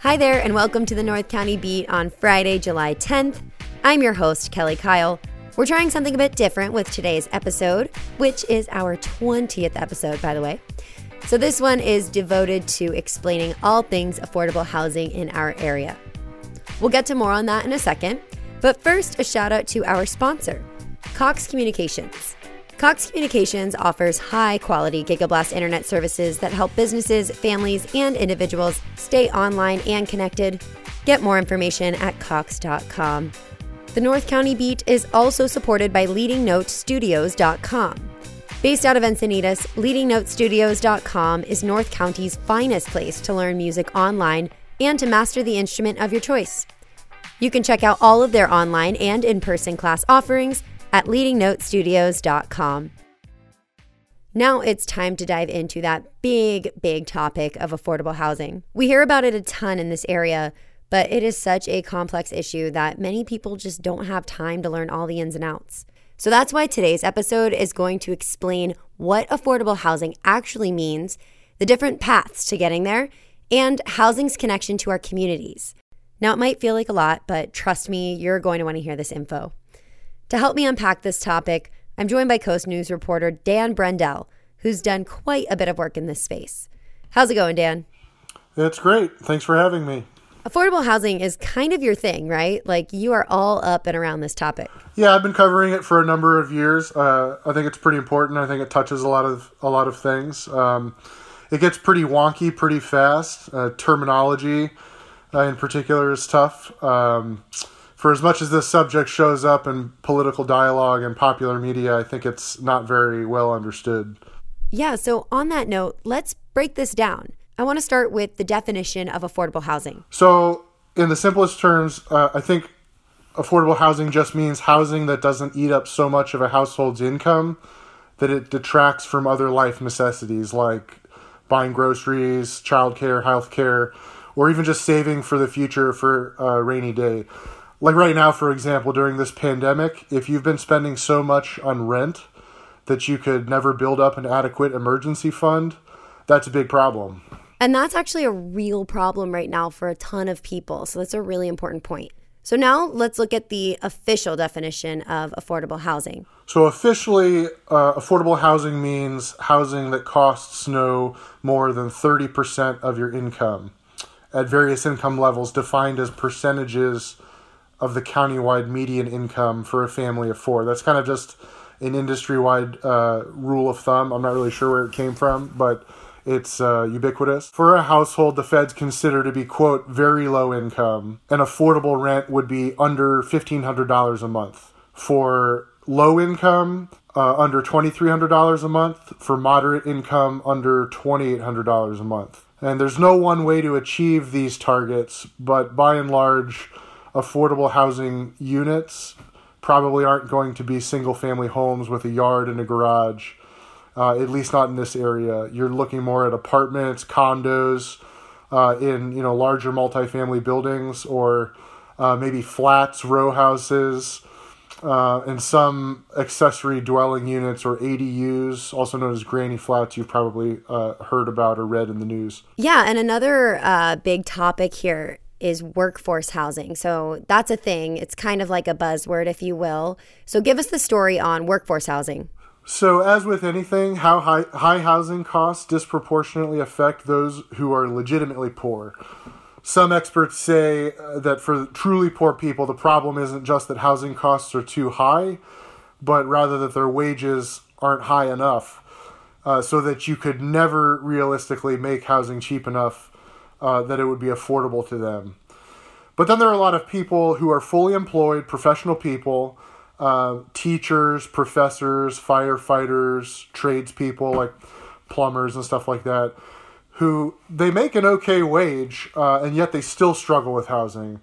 Hi there, and welcome to the North County Beat on Friday, July 10th. I'm your host, Kelli Kyle. We're trying something a bit different with today's episode, which is our 20th episode, by the way. So, this one is devoted to explaining all things affordable housing in our area. We'll get to more on that in a second, but first, a shout out to our sponsor, Cox Communications. Cox Communications offers high quality Gigablast internet services that help businesses, families, and individuals stay online and connected. Get more information at Cox.com. The North County Beat is also supported by LeadingNoteStudios.com. Based out of Encinitas, LeadingNoteStudios.com is North County's finest place to learn music online and to master the instrument of your choice. You can check out all of their online and in person class offerings at leadingnotestudios.com. Now it's time to dive into that big, big topic of affordable housing. We hear about it a ton in this area, but it is such a complex issue that many people just don't have time to learn all the ins and outs. So that's why today's episode is going to explain what affordable housing actually means, the different paths to getting there, and housing's connection to our communities. Now, it might feel like a lot, but trust me, you're going to want to hear this info. To help me unpack this topic, I'm joined by Coast News reporter Dan Brendel, who's done quite a bit of work in this space. How's it going, Dan? It's great. Thanks for having me. Affordable housing is kind of your thing, right? Like you are all up and around this topic. Yeah, I've been covering it for a number of years. Uh, I think it's pretty important. I think it touches a lot of a lot of things. Um, it gets pretty wonky pretty fast. Uh, terminology, uh, in particular, is tough. Um, for as much as this subject shows up in political dialogue and popular media, I think it's not very well understood. Yeah, so on that note, let's break this down. I want to start with the definition of affordable housing. So, in the simplest terms, uh, I think affordable housing just means housing that doesn't eat up so much of a household's income that it detracts from other life necessities like buying groceries, childcare, healthcare, or even just saving for the future for a rainy day like right now, for example, during this pandemic, if you've been spending so much on rent that you could never build up an adequate emergency fund, that's a big problem. And that's actually a real problem right now for a ton of people. So that's a really important point. So now let's look at the official definition of affordable housing. So officially, uh, affordable housing means housing that costs no more than 30% of your income at various income levels defined as percentages of the countywide median income for a family of four. That's kind of just an industry wide uh, rule of thumb. I'm not really sure where it came from, but it's uh, ubiquitous. For a household, the feds consider to be, quote, very low income. An affordable rent would be under $1,500 a month. For low income, uh, under $2,300 a month. For moderate income, under $2,800 a month. And there's no one way to achieve these targets, but by and large, affordable housing units probably aren't going to be single family homes with a yard and a garage, uh, at least not in this area. You're looking more at apartments, condos, uh, in you know larger multifamily buildings, or uh, maybe flats, row houses, uh, and some accessory dwelling units or ADUs, also known as granny flats. You've probably uh, heard about or read in the news. Yeah, and another uh, big topic here is workforce housing. So that's a thing. It's kind of like a buzzword, if you will. So give us the story on workforce housing. So, as with anything, how high, high housing costs disproportionately affect those who are legitimately poor. Some experts say uh, that for truly poor people, the problem isn't just that housing costs are too high, but rather that their wages aren't high enough uh, so that you could never realistically make housing cheap enough uh, that it would be affordable to them. But then there are a lot of people who are fully employed, professional people, uh, teachers, professors, firefighters, tradespeople like plumbers and stuff like that, who they make an okay wage uh, and yet they still struggle with housing.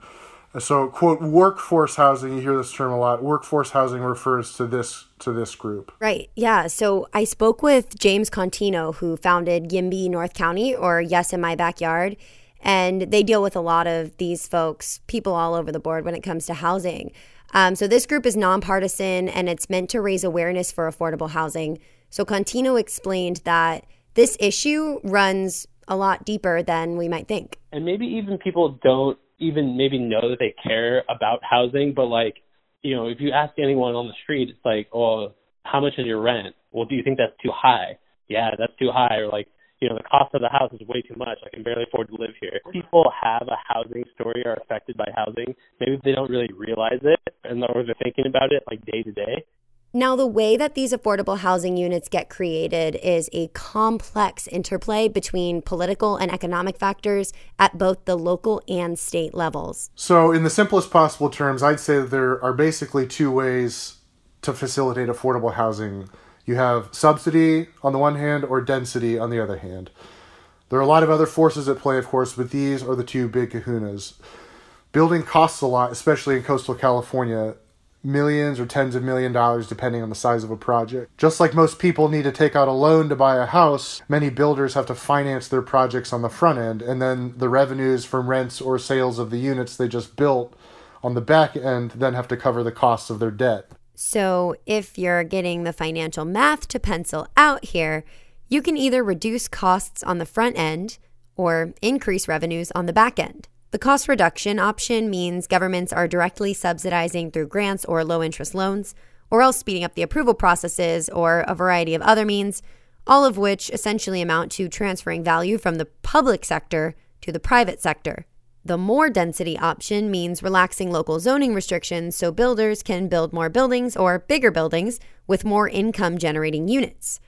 So, quote, workforce housing, you hear this term a lot. Workforce housing refers to this to this group. Right. Yeah. So I spoke with James Contino, who founded YIMBY North County or Yes in My Backyard. And they deal with a lot of these folks, people all over the board when it comes to housing. Um, so this group is nonpartisan and it's meant to raise awareness for affordable housing. So Contino explained that this issue runs a lot deeper than we might think. And maybe even people don't even maybe know that they care about housing, but like, you know, if you ask anyone on the street, it's like, oh, how much is your rent? Well, do you think that's too high? Yeah, that's too high. Or like, you know, the cost of the house is way too much. I can barely afford to live here. People have a housing story, are affected by housing. Maybe they don't really realize it, and or they're thinking about it like day to day. Now, the way that these affordable housing units get created is a complex interplay between political and economic factors at both the local and state levels. So, in the simplest possible terms, I'd say that there are basically two ways to facilitate affordable housing. You have subsidy on the one hand or density on the other hand. There are a lot of other forces at play, of course, but these are the two big kahunas. Building costs a lot, especially in coastal California millions or tens of million dollars depending on the size of a project. Just like most people need to take out a loan to buy a house, many builders have to finance their projects on the front end and then the revenues from rents or sales of the units they just built on the back end then have to cover the costs of their debt. So, if you're getting the financial math to pencil out here, you can either reduce costs on the front end or increase revenues on the back end. The cost reduction option means governments are directly subsidizing through grants or low interest loans, or else speeding up the approval processes or a variety of other means, all of which essentially amount to transferring value from the public sector to the private sector. The more density option means relaxing local zoning restrictions so builders can build more buildings or bigger buildings with more income generating units.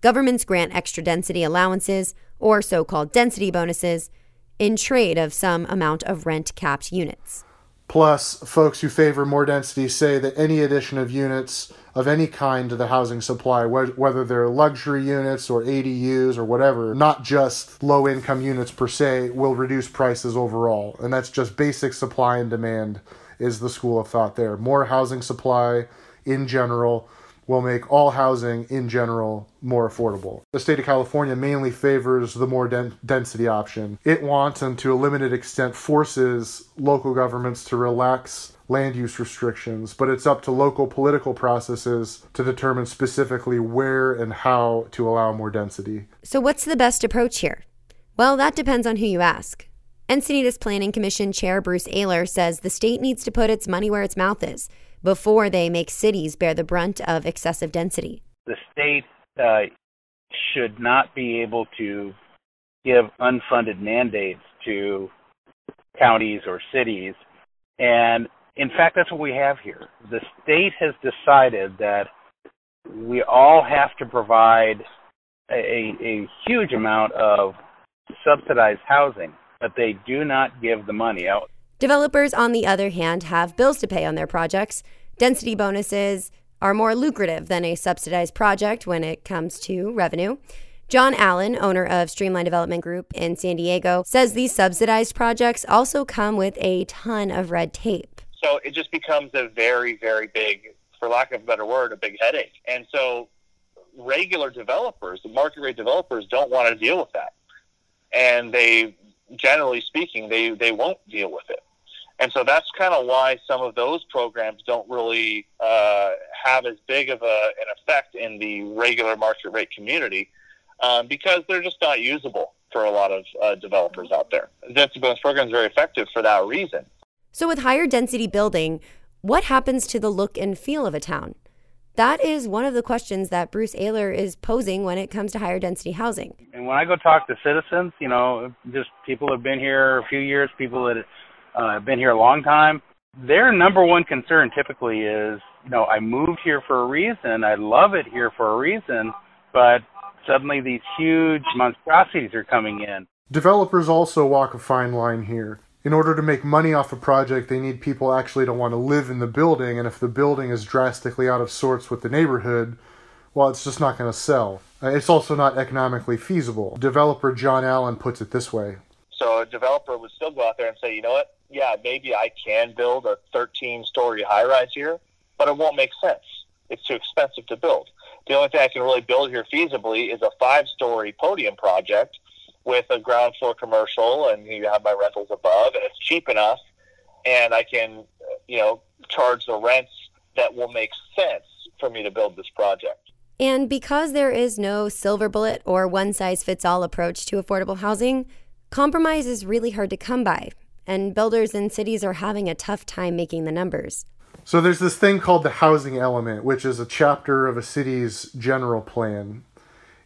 Governments grant extra density allowances, or so called density bonuses, in trade of some amount of rent capped units. Plus, folks who favor more density say that any addition of units of any kind to the housing supply, whether they're luxury units or ADUs or whatever, not just low income units per se, will reduce prices overall. And that's just basic supply and demand, is the school of thought there. More housing supply in general will make all housing in general more affordable. The state of California mainly favors the more den- density option. It wants and to a limited extent forces local governments to relax land use restrictions, but it's up to local political processes to determine specifically where and how to allow more density. So, what's the best approach here? Well, that depends on who you ask. Encinitas Planning Commission Chair Bruce Ehlers says the state needs to put its money where its mouth is before they make cities bear the brunt of excessive density. The state uh, should not be able to give unfunded mandates to counties or cities. And in fact, that's what we have here. The state has decided that we all have to provide a, a huge amount of subsidized housing, but they do not give the money out. Developers, on the other hand, have bills to pay on their projects. Density bonuses are more lucrative than a subsidized project when it comes to revenue. John Allen, owner of Streamline Development Group in San Diego, says these subsidized projects also come with a ton of red tape. So it just becomes a very, very big, for lack of a better word, a big headache. And so regular developers, the market rate developers, don't want to deal with that. And they, generally speaking, they, they won't deal with it. And so that's kind of why some of those programs don't really uh, have as big of a, an effect in the regular market rate community um, because they're just not usable for a lot of uh, developers out there. The density bonus program is very effective for that reason. So, with higher density building, what happens to the look and feel of a town? That is one of the questions that Bruce Ehlers is posing when it comes to higher density housing. And when I go talk to citizens, you know, just people who've been here a few years, people that uh, been here a long time, their number one concern typically is, you know, I moved here for a reason, I love it here for a reason, but suddenly these huge monstrosities are coming in. Developers also walk a fine line here. In order to make money off a project, they need people actually to want to live in the building, and if the building is drastically out of sorts with the neighborhood, well, it's just not going to sell. Uh, it's also not economically feasible. Developer John Allen puts it this way. So a developer would still go out there and say, you know what, yeah, maybe I can build a 13 story high rise here, but it won't make sense. It's too expensive to build. The only thing I can really build here feasibly is a five story podium project with a ground floor commercial, and you have my rentals above, and it's cheap enough, and I can you know, charge the rents that will make sense for me to build this project. And because there is no silver bullet or one size fits all approach to affordable housing, compromise is really hard to come by, and builders in cities are having a tough time making the numbers. So there's this thing called the housing element, which is a chapter of a city's general plan.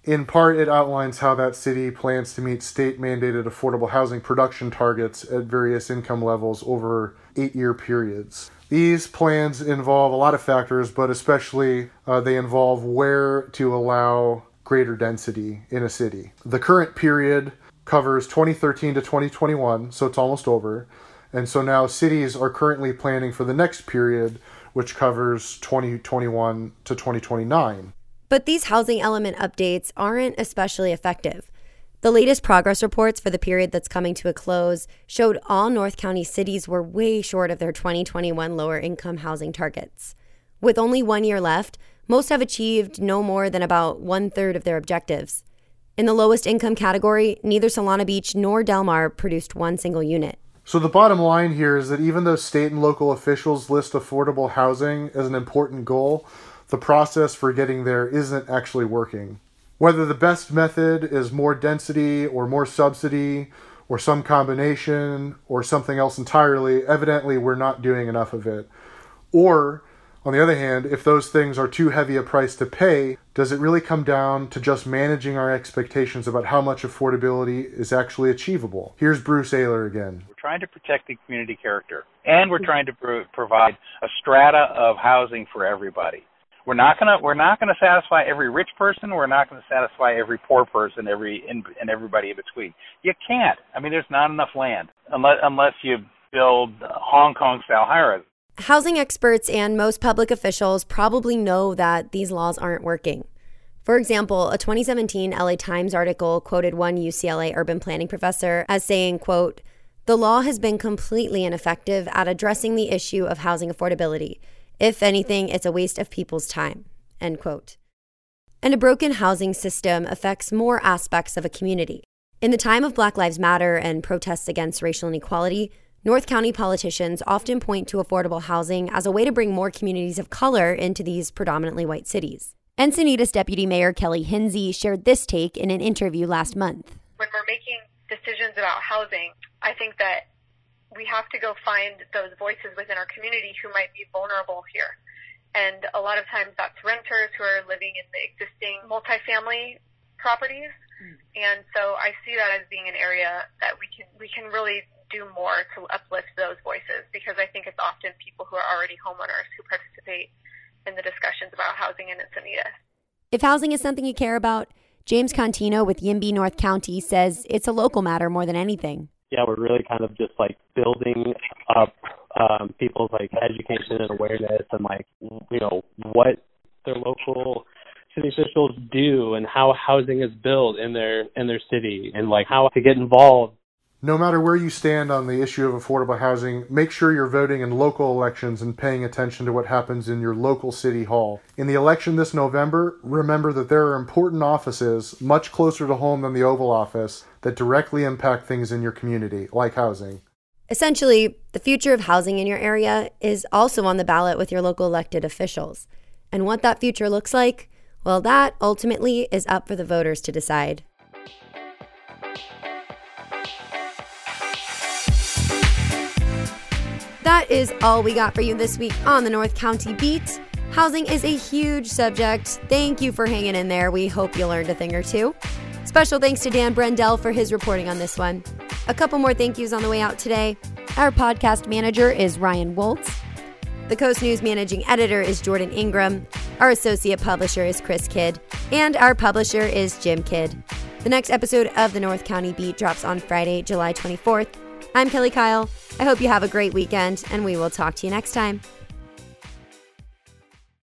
In part, it outlines how that city plans to meet state mandated affordable housing production targets at various income levels over eight year periods. These plans involve a lot of factors, but especially uh, they involve where to allow greater density in a city. The current period covers 2013 to 2021, so it's almost over. And so now cities are currently planning for the next period, which covers 2021 to 2029. But these housing element updates aren't especially effective. The latest progress reports for the period that's coming to a close showed all North County cities were way short of their 2021 lower income housing targets. With only one year left, most have achieved no more than about one third of their objectives. In the lowest income category, neither Solana Beach nor Del Mar produced one single unit. So the bottom line here is that even though state and local officials list affordable housing as an important goal, the process for getting there isn't actually working. Whether the best method is more density or more subsidy or some combination or something else entirely, evidently we're not doing enough of it. Or, on the other hand, if those things are too heavy a price to pay, does it really come down to just managing our expectations about how much affordability is actually achievable? Here's Bruce Ehlers again. We're trying to protect the community character, and we're trying to pro- provide a strata of housing for everybody. We're not gonna we're not gonna satisfy every rich person. We're not gonna satisfy every poor person, every and, and everybody in between. You can't. I mean, there's not enough land unless unless you build Hong Kong style high Housing experts and most public officials probably know that these laws aren't working. For example, a 2017 LA Times article quoted one UCLA urban planning professor as saying, quote, "The law has been completely ineffective at addressing the issue of housing affordability." If anything, it's a waste of people's time. End quote. And a broken housing system affects more aspects of a community. In the time of Black Lives Matter and protests against racial inequality, North County politicians often point to affordable housing as a way to bring more communities of color into these predominantly white cities. Encinitas Deputy Mayor Kelly Hinsey shared this take in an interview last month. When we're making decisions about housing, I think that we have to go find those voices within our community who might be vulnerable here. And a lot of times that's renters who are living in the existing multifamily properties. Mm. And so I see that as being an area that we can we can really do more to uplift those voices because I think it's often people who are already homeowners who participate in the discussions about housing in Encinitas. If housing is something you care about, James Contino with YIMBY North County says it's a local matter more than anything yeah, we're really kind of just like building up um, people's like education and awareness and like you know what their local city officials do and how housing is built in their in their city and like how to get involved no matter where you stand on the issue of affordable housing, make sure you're voting in local elections and paying attention to what happens in your local city hall. In the election this November, remember that there are important offices much closer to home than the Oval Office that directly impact things in your community, like housing. Essentially, the future of housing in your area is also on the ballot with your local elected officials. And what that future looks like, well, that ultimately is up for the voters to decide. That is all we got for you this week on the North County Beat. Housing is a huge subject. Thank you for hanging in there. We hope you learned a thing or two. Special thanks to Dan Brendel for his reporting on this one. A couple more thank yous on the way out today. Our podcast manager is Ryan Woldt. The Coast News managing editor is Jordan Ingram. Our associate publisher is Chris Kydd. And our publisher is Jim Kydd. The next episode of the North County Beat drops on Friday, July 24th. I'm Kelli Kyle. I hope you have a great weekend, and we will talk to you next time.